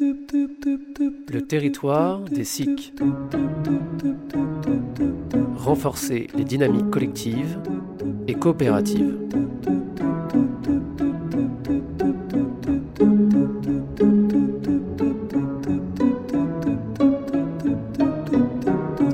Le territoire des SIC. Renforcer les dynamiques collectives et coopératives.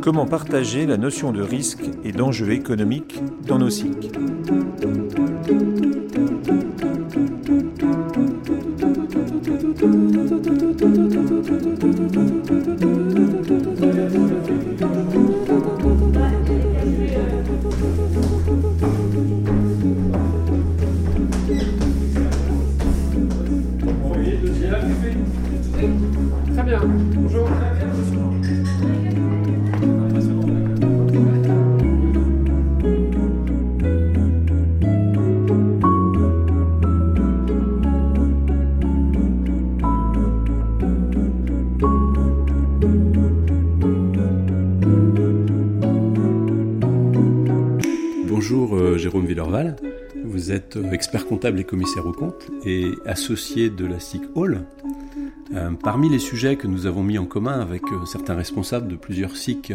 Comment partager la notion de risque et d'enjeux économiques dans nos SIC Très Bonjour euh, Jérôme Villerval, vous êtes euh, expert comptable et commissaire aux comptes et associé de la SIC Hall. Euh, parmi les sujets que nous avons mis en commun avec certains responsables de plusieurs SIC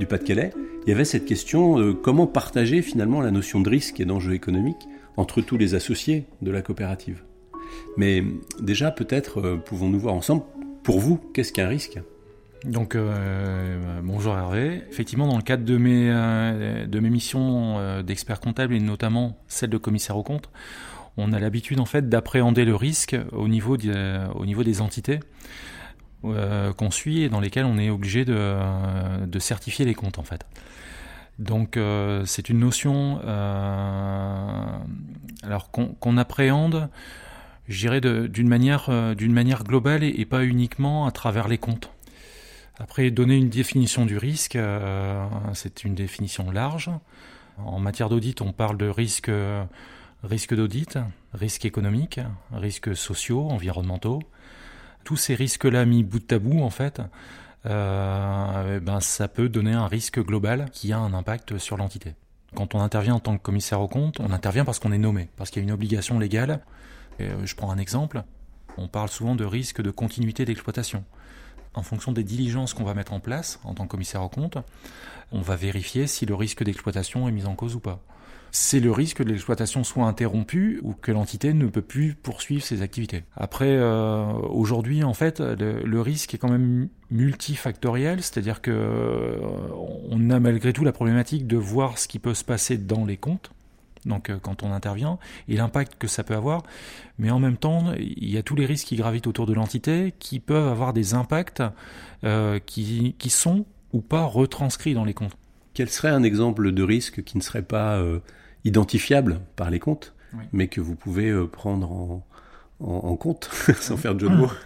du Pas-de-Calais, il y avait cette question euh, comment partager finalement la notion de risque et d'enjeu économique entre tous les associés de la coopérative? Mais déjà peut-être pouvons-nous voir ensemble, pour vous, qu'est-ce qu'un risque? Donc euh, bonjour Hervé. Effectivement, dans le cadre de mes, euh, missions euh, d'expert comptable et notamment celle de commissaire aux comptes, on a l'habitude en fait d'appréhender le risque au niveau, des- euh, entités euh, qu'on suit et dans lesquelles on est obligé de, euh, certifier les comptes en fait. Donc euh, c'est une notion euh, alors qu'on appréhende, je dirais d'une manière, euh, d'une manière globale et pas uniquement à travers les comptes. Après, donner une définition du risque, euh, c'est une définition large. En matière d'audit, on parle de risque, euh, risque d'audit, risque économique, risques sociaux, environnementaux. Tous ces risques-là mis bout à bout, en fait, euh, eh ben, ça peut donner un risque global qui a un impact sur l'entité. Quand on intervient en tant que commissaire au compte, on intervient parce qu'on est nommé, parce qu'il y a une obligation légale. Je prends un exemple. On parle souvent de risque de continuité d'exploitation en fonction des diligences qu'on va mettre en place en tant que commissaire au compte, on va vérifier si le risque d'exploitation est mis en cause ou pas. C'est le risque que l'exploitation soit interrompue ou que l'entité ne peut plus poursuivre ses activités. Après, euh, aujourd'hui, en fait, le, le risque est quand même multifactoriel, c'est-à-dire que euh, on a malgré tout la problématique de voir ce qui peut se passer dans les comptes. Donc, euh, quand on intervient et l'impact que ça peut avoir, mais en même temps, il y a tous les risques qui gravitent autour de l'entité qui peuvent avoir des impacts euh, qui, qui sont ou pas retranscrits dans les comptes. Quel serait un exemple de risque qui ne serait pas euh, identifiable par les comptes, Oui. mais que vous pouvez euh, prendre en, en- en compte, sans faire de jeu de mots?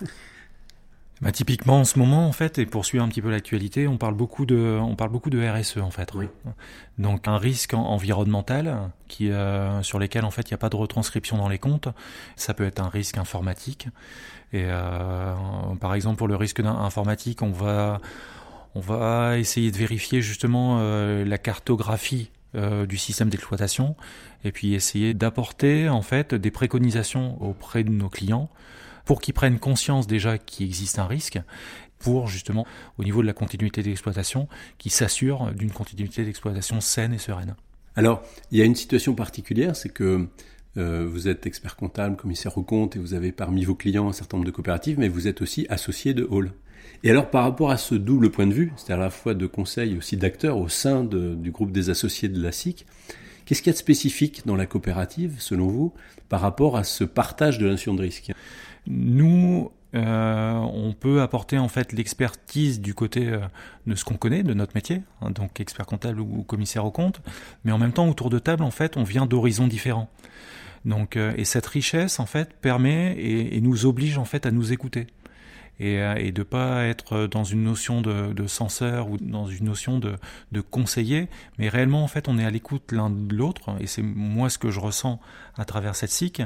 Bah, typiquement en ce moment en fait et pour suivre un petit peu l'actualité, on parle beaucoup de on parle beaucoup de RSE en fait. Oui. Donc un risque en- environnemental qui euh, sur lesquels en fait il n'y a pas de retranscription dans les comptes, ça peut être un risque informatique et euh, par exemple pour le risque informatique, on va on va essayer de vérifier justement euh, la cartographie euh, du système d'exploitation et puis essayer d'apporter en fait des préconisations auprès de nos clients pour qu'ils prennent conscience déjà qu'il existe un risque, pour justement, au niveau de la continuité d'exploitation, qu'ils s'assurent d'une continuité d'exploitation saine et sereine. Alors, il y a une situation particulière, c'est que euh, vous êtes expert comptable, commissaire aux comptes, et vous avez parmi vos clients un certain nombre de coopératives, mais vous êtes aussi associé de Hall. Et alors, par rapport à ce double point de vue, c'est-à-dire à la fois de conseil aussi d'acteurs au sein du groupe des associés de la SIC, qu'est-ce qu'il y a de spécifique dans la coopérative, selon vous, par rapport à ce partage de la notion de risque? Nous, euh, on peut apporter en fait l'expertise du côté euh, de ce qu'on connaît, de notre métier, hein, donc expert comptable ou commissaire au compte, mais en même temps autour de table, en fait, on vient d'horizons différents. Donc, euh, et cette richesse, en fait, permet et, nous oblige en fait à nous écouter. Et, euh, et de pas être dans une notion de, de censeur ou dans une notion de, de conseiller, mais réellement en fait on est à l'écoute l'un de l'autre. Et c'est moi ce que je ressens à travers cette SIC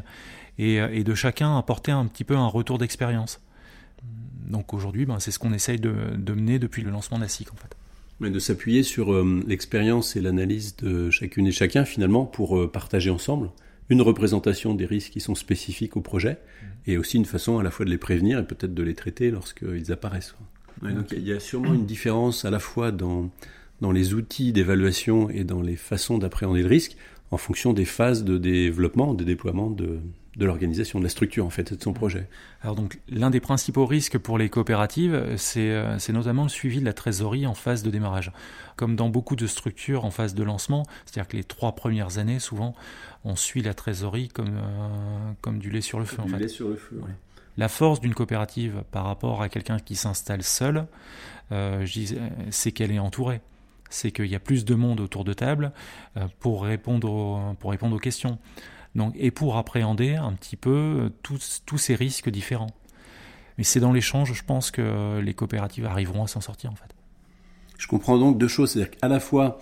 et, euh, et de chacun apporter un petit peu un retour d'expérience. Donc aujourd'hui, ben, c'est ce qu'on essaye de, de mener depuis le lancement de la SIC en fait. Mais de s'appuyer sur euh, l'expérience et l'analyse de chacune et chacun finalement pour euh, partager ensemble une représentation des risques qui sont spécifiques au projet et aussi une façon à la fois de les prévenir et peut-être de les traiter lorsqu'ils apparaissent. donc il y a sûrement une différence à la fois dans, dans les outils d'évaluation et dans les façons d'appréhender le risque en fonction des phases de développement, de déploiement de, de l'organisation, de la structure en fait, de son projet. Alors donc l'un des principaux risques pour les coopératives, c'est euh, notamment le suivi de la trésorerie en phase de démarrage. Comme dans beaucoup de structures en phase de lancement, c'est-à-dire que les trois premières années, souvent, on suit la trésorerie comme, euh, comme du lait sur le feu. Du lait sur le feu, La force d'une coopérative par rapport à quelqu'un qui s'installe seul, euh, c'est qu'elle est entourée c'est qu'il y a plus de monde autour de table pour répondre pour répondre aux questions et pour appréhender un petit peu euh, tous, tous ces risques différents. Mais c'est dans l'échange, je pense, que les coopératives arriveront à s'en sortir en fait. Je comprends donc deux choses, c'est-à-dire qu'à la fois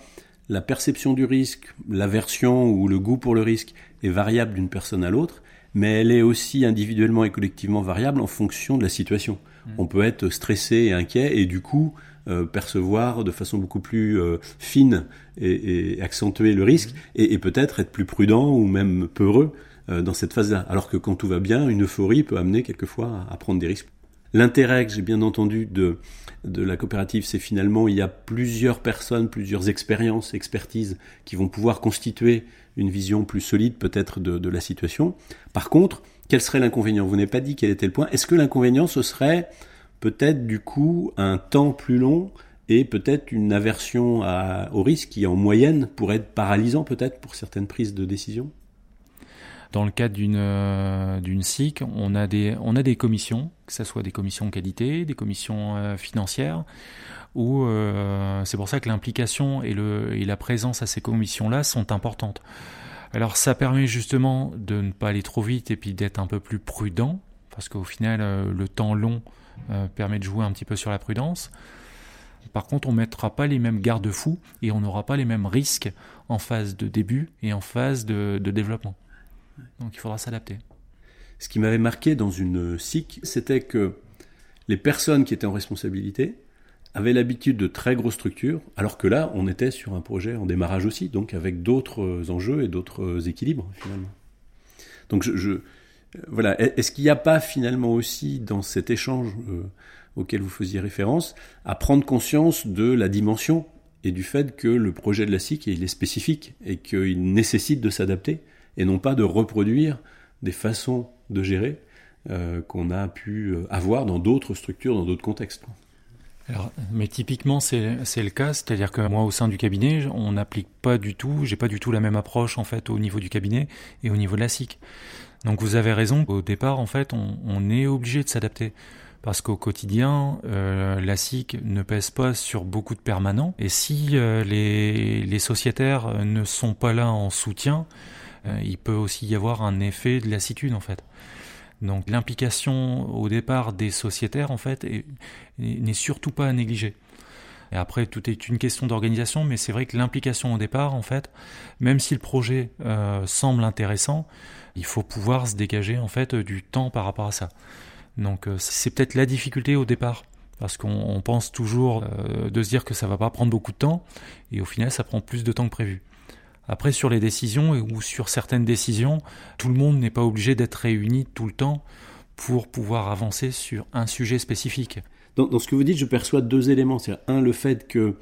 la perception du risque, l'aversion ou le goût pour le risque est variable d'une personne à l'autre, mais elle est aussi individuellement et collectivement variable en fonction de la situation. Mmh. On peut être stressé et inquiet et du coup euh, percevoir de façon beaucoup plus euh, fine et, accentuer le risque, et, peut-être être plus prudent ou même peureux euh, dans cette phase-là. Alors que quand tout va bien, une euphorie peut amener quelquefois à, prendre des risques. L'intérêt que j'ai bien entendu de, de la coopérative, c'est finalement il y a plusieurs personnes, plusieurs expériences, expertises qui vont pouvoir constituer une vision plus solide peut-être de, de la situation. Par contre, quel serait l'inconvénient? Vous n'avez pas dit quel était le point. Est-ce que l'inconvénient, ce serait peut-être du coup un temps plus long et peut-être une aversion au risque qui en moyenne pourrait être paralysant peut-être pour certaines prises de décision? Dans le cadre d'une euh, d'une SIC, on a des on a des commissions, que ce soit des commissions qualité, des commissions euh, financières, où euh, c'est pour ça que l'implication et et la présence à ces commissions là sont importantes. Alors ça permet justement de ne pas aller trop vite et puis d'être un peu plus prudent, parce qu'au final le temps long euh, permet de jouer un petit peu sur la prudence. Par contre, on ne mettra pas les mêmes garde-fous et on n'aura pas les mêmes risques en phase de début et en phase de, développement. Donc il faudra s'adapter. Ce qui m'avait marqué dans une SIC, c'était que les personnes qui étaient en responsabilité avaient l'habitude de très grosses structures, alors que là, on était sur un projet en démarrage aussi, donc avec d'autres enjeux et d'autres équilibres finalement. Donc je, voilà. Est-ce qu'il n'y a pas finalement aussi dans cet échange euh, auquel vous faisiez référence à prendre conscience de la dimension et du fait que le projet de la SIC il est spécifique et qu'il nécessite de s'adapter et non pas de reproduire des façons de gérer euh, qu'on a pu euh, avoir dans d'autres structures, dans d'autres contextes? Mais typiquement, c'est le cas, c'est-à-dire que moi, au sein du cabinet, on n'applique pas du tout, j'ai pas du tout la même approche en fait au niveau du cabinet et au niveau de la SIC. Donc vous avez raison, au départ, en fait, on, est obligé de s'adapter. Parce qu'au quotidien, euh, la SIC ne pèse pas sur beaucoup de permanents. Et si euh, les, sociétaires ne sont pas là en soutien, euh, il peut aussi y avoir un effet de lassitude, en fait. Donc l'implication au départ des sociétaires, en fait, n'est surtout pas à négliger. Et après, tout est une question d'organisation, mais c'est vrai que l'implication au départ, en fait, même si le projet semble intéressant, il faut pouvoir se dégager en fait du temps par rapport à ça. Donc euh, c'est peut-être la difficulté au départ parce qu'on pense toujours euh, de se dire que ça va pas prendre beaucoup de temps et au final ça prend plus de temps que prévu. Après sur les décisions ou sur certaines décisions, tout le monde n'est pas obligé d'être réuni tout le temps pour pouvoir avancer sur un sujet spécifique. Dans, ce que vous dites, je perçois deux éléments. C'est un le fait que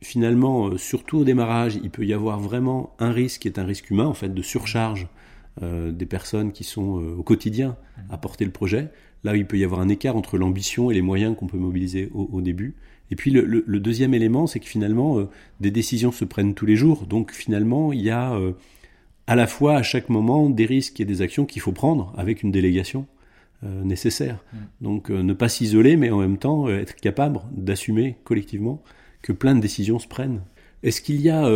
finalement, euh, surtout au démarrage, il peut y avoir vraiment un risque qui est un risque humain en fait de surcharge euh, des personnes qui sont euh, au quotidien à porter le projet. Là, il peut y avoir un écart entre l'ambition et les moyens qu'on peut mobiliser au, début. Et puis le, deuxième élément, c'est que finalement, des décisions se prennent tous les jours. Donc finalement, il y a à la fois à chaque moment des risques et des actions qu'il faut prendre avec une délégation nécessaire. Mm. Donc ne pas s'isoler, mais en même temps être capable d'assumer collectivement que plein de décisions se prennent. Est-ce qu'il y a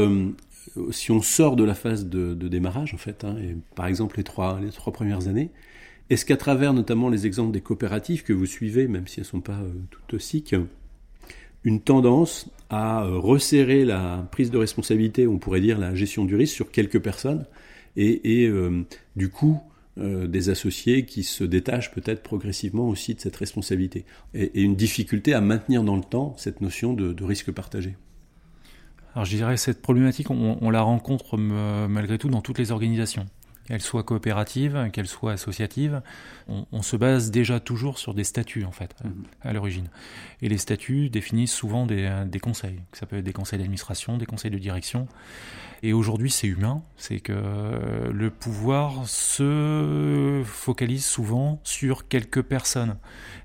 si on sort de la phase de, démarrage, en fait, hein, et par exemple les trois, les trois premières années, est-ce qu'à travers notamment les exemples des coopératives que vous suivez, même si elles ne sont pas euh, toutes SIC, une tendance à euh, resserrer la prise de responsabilité, on pourrait dire la gestion du risque, sur quelques personnes, et, euh, du coup, des associés qui se détachent peut-être progressivement aussi de cette responsabilité, et, une difficulté à maintenir dans le temps cette notion de risque partagé. Alors je dirais cette problématique, on, la rencontre malgré tout dans toutes les organisations. Qu'elle soit coopérative, qu'elle soit associative, on, se base déjà toujours sur des statuts en fait mhm. à l'origine. Et les statuts définissent souvent des, des, conseils. Ça peut être des conseils d'administration, des conseils de direction. Et aujourd'hui, c'est humain, c'est que le pouvoir se focalise souvent sur quelques personnes.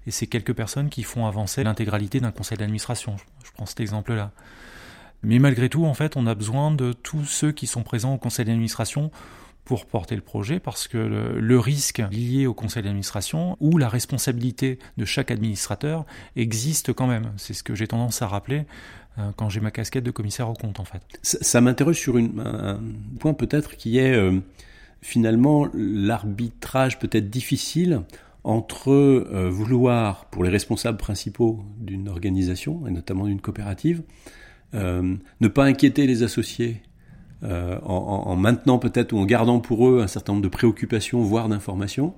Et c'est quelques personnes qui font avancer l'intégralité d'un conseil d'administration. Je prends cet exemple-là. Mais malgré tout, en fait, on a besoin de tous ceux qui sont présents au conseil d'administration pour porter le projet parce que le, risque lié au conseil d'administration ou la responsabilité de chaque administrateur existe quand même. C'est ce que j'ai tendance à rappeler euh, quand j'ai ma casquette de commissaire au compte en fait. Ça, m'interroge sur une, un point peut-être qui est euh, finalement l'arbitrage peut-être difficile entre euh, vouloir, pour les responsables principaux d'une organisation, et notamment d'une coopérative, ne pas inquiéter les associés euh, en, en, maintenant peut-être ou en gardant pour eux un certain nombre de préoccupations, voire d'informations,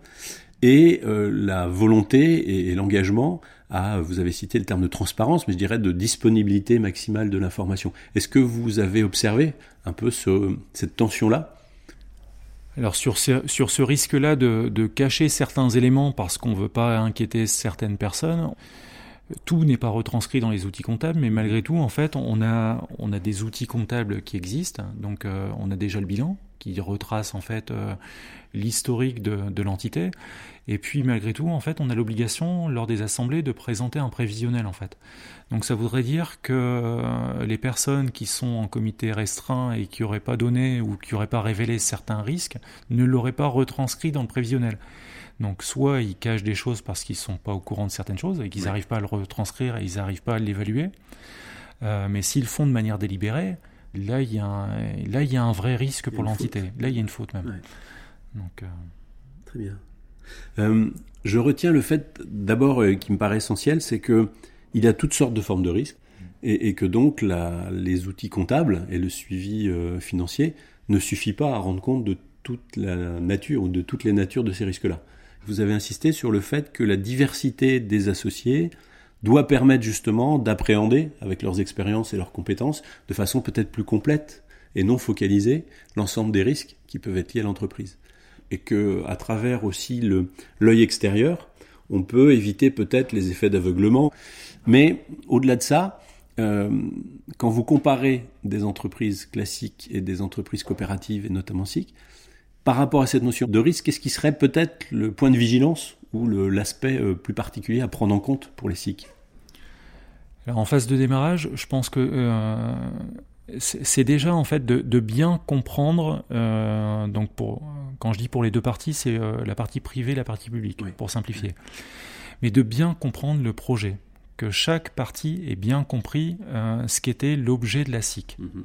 et la volonté et, l'engagement à, vous avez cité le terme de transparence, mais je dirais de disponibilité maximale de l'information. Est-ce que vous avez observé un peu ce, cette tension-là? Alors sur ce, sur ce risque-là de, de, cacher certains éléments parce qu'on ne veut pas inquiéter certaines personnes, tout n'est pas retranscrit dans les outils comptables, mais malgré tout, en fait, on a, des outils comptables qui existent. Donc, euh, on a déjà le bilan qui retrace en fait euh, l'historique de, de l'entité. Et puis, malgré tout, en fait, on a l'obligation lors des assemblées de présenter un prévisionnel, en fait. Donc ça voudrait dire que euh, les personnes qui sont en comité restreint et qui n'auraient pas donné ou qui n'auraient pas révélé certains risques ne l'auraient pas retranscrit dans le prévisionnel. Donc soit ils cachent des choses parce qu'ils ne sont pas au courant de certaines choses et qu'ils n'arrivent pas à le retranscrire et ils n'arrivent pas à l'évaluer. Euh, mais s'ils font de manière délibérée, là il y a un, là, il y a un vrai risque pour l'entité. Là il y a une faute même. Donc, euh, Très bien. je retiens le fait d'abord qui me paraît essentiel, c'est que il y a toutes sortes de formes de risques et, que donc les outils comptables et le suivi euh, financier ne suffit pas à rendre compte de toute la nature ou de toutes les natures de ces risques-là. Vous avez insisté sur le fait que la diversité des associés doit permettre justement d'appréhender, avec leurs expériences et leurs compétences, de façon peut-être plus complète et non focalisée, l'ensemble des risques qui peuvent être liés à l'entreprise. Et que, à travers aussi l'œil extérieur, on peut éviter peut-être les effets d'aveuglement. Mais au-delà de ça, euh, quand vous comparez des entreprises classiques et des entreprises coopératives, et notamment SIC, par rapport à cette notion de risque, qu'est-ce qui serait peut-être le point de vigilance ou l'aspect euh, plus particulier à prendre en compte pour les SIC? Alors en phase de démarrage, je pense que euh, c'est déjà en fait de, bien comprendre. donc pour, quand je dis pour les deux parties, c'est la partie privée, la partie publique, pour simplifier. Mais de bien comprendre le projet que chaque partie ait bien compris euh, ce qu'était l'objet de la SIC. Mhm.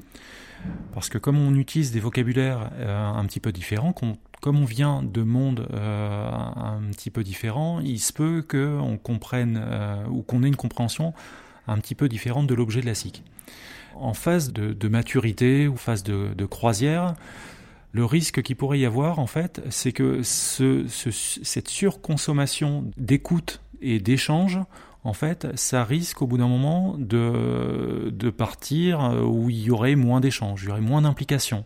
Parce que comme on utilise des vocabulaires euh, un petit peu différents, comme on vient de mondes euh, un petit peu différents, il se peut qu'on comprenne ou qu'on ait une compréhension un petit peu différente de l'objet de la SIC. En phase de, maturité ou phase de, croisière, le risque qu'il pourrait y avoir, en fait, c'est que cette surconsommation d'écoute et d'échange en fait, ça risque au bout d'un moment de, partir où il y aurait moins d'échanges, il y aurait moins d'implications.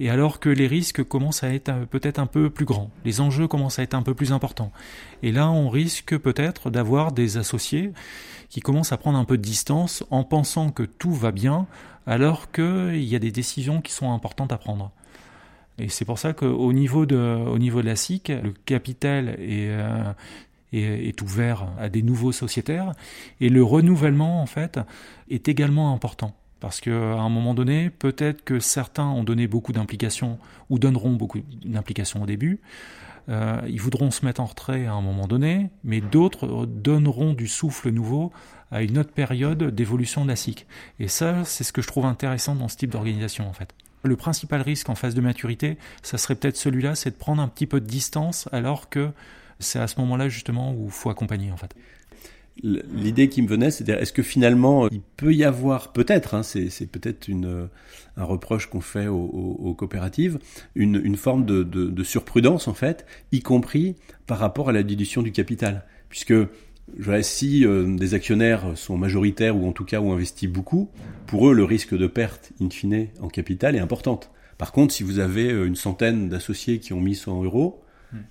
Et alors que les risques commencent à être peut-être un peu plus grands, les enjeux commencent à être un peu plus importants. Et là, on risque peut-être d'avoir des associés qui commencent à prendre un peu de distance en pensant que tout va bien, alors qu'il y a des décisions qui sont importantes à prendre. Et c'est pour ça qu'au niveau de, au niveau de la SIC, le capital est, euh, est, ouvert à des nouveaux sociétaires. Et le renouvellement, en fait, est également important. Parce qu'à un moment donné, peut-être que certains ont donné beaucoup d'implications ou donneront beaucoup d'implications au début. Euh, ils voudront se mettre en retrait à un moment donné, mais d'autres donneront du souffle nouveau à une autre période d'évolution de la SIC. Et ça, c'est ce que je trouve intéressant dans ce type d'organisation, en fait. Le principal risque en phase de maturité, ça serait peut-être celui-là, c'est de prendre un petit peu de distance alors que c'est à ce moment-là justement où il faut accompagner en fait. L'idée qui me venait, c'est est-ce que finalement il peut y avoir peut-être, hein, c'est peut-être un reproche qu'on fait aux, coopératives, une, forme de, surprudence en fait, y compris par rapport à la dilution du capital, puisque si euh, des actionnaires sont majoritaires ou en tout cas ont investi beaucoup, pour eux le risque de perte in fine en capital est importante. Par contre, si vous avez une centaine d'associés qui ont mis 100 euros,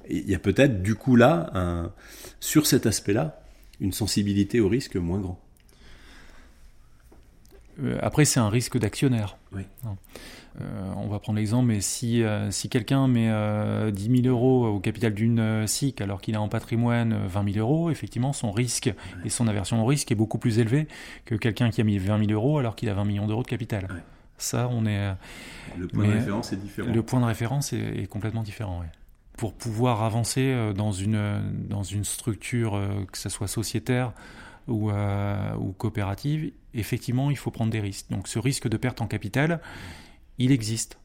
il y a peut-être du coup là, un, sur cet aspect-là, une sensibilité au risque moins grand. Euh, après, c'est un risque d'actionnaire. Euh, on va prendre l'exemple, mais si, euh, si quelqu'un met 10 000 euros au capital d'une SIC alors qu'il a en patrimoine 20 000 euros, effectivement, son risque et son aversion au risque est beaucoup plus élevé que quelqu'un qui a mis 20 000 euros alors qu'il a 20 millions d'euros de capital. Ça, on est. Le point de référence est différent. Le point de référence est, complètement différent, Pour pouvoir avancer dans une, dans une structure, que ce soit sociétaire ou, ou coopérative, effectivement, il faut prendre des risques. Donc ce risque de perte en capital, il existe.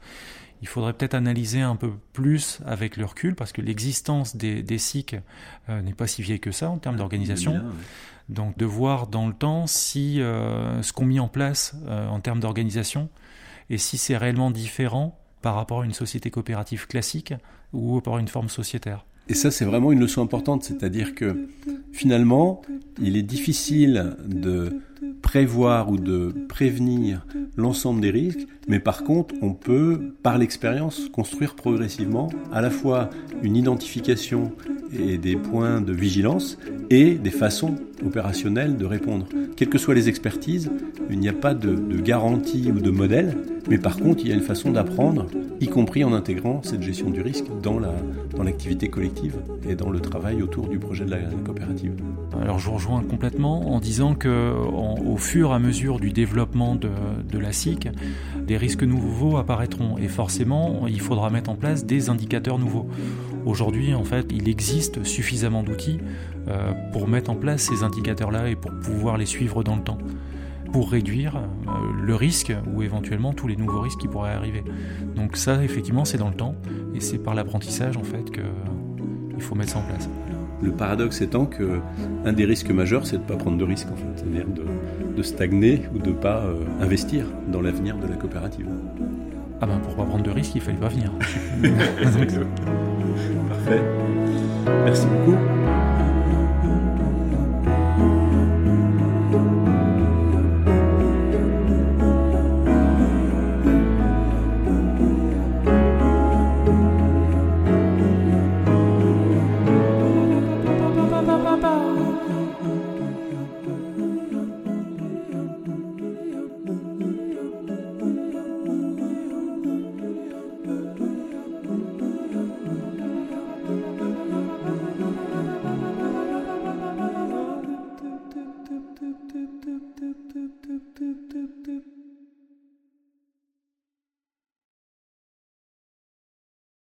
Il faudrait peut-être analyser un peu plus avec le recul, parce que l'existence des, des SIC euh, n'est pas si vieille que ça en termes d'organisation. Donc de voir dans le temps si euh, ce qu'on met en place euh, en termes d'organisation, et si c'est réellement différent par rapport à une société coopérative classique ou par une forme sociétaire. Et ça, c'est vraiment une leçon importante, c'est-à-dire que finalement, il est difficile de prévoir ou de prévenir l'ensemble des risques, mais par contre, on peut, par l'expérience, construire progressivement à la fois une identification et des points de vigilance et des façons opérationnelles de répondre. Quelles que soient les expertises, il n'y a pas de, garantie ou de modèle, mais par contre, il y a une façon d'apprendre, y compris en intégrant cette gestion du risque dans l'activité dans collective et dans le travail autour du projet de la coopérative. Alors je vous rejoins complètement en disant que au fur et à mesure du développement de, la SIC, des risques nouveaux apparaîtront et forcément il faudra mettre en place des indicateurs nouveaux. Aujourd'hui, en fait, il existe suffisamment d'outils euh, pour mettre en place ces indicateurs-là et pour pouvoir les suivre dans le temps, pour réduire euh, le risque ou éventuellement tous les nouveaux risques qui pourraient arriver. Donc ça, effectivement, c'est dans le temps et c'est par l'apprentissage en fait qu'il faut mettre ça en place. Le paradoxe étant que un des risques majeurs, c'est de ne pas prendre de risques en fait, c'est-à-dire de, stagner ou de ne pas euh, investir dans l'avenir de la coopérative. Ah ben pour pas prendre de risques, il fallait pas venir. Parfait. Merci beaucoup.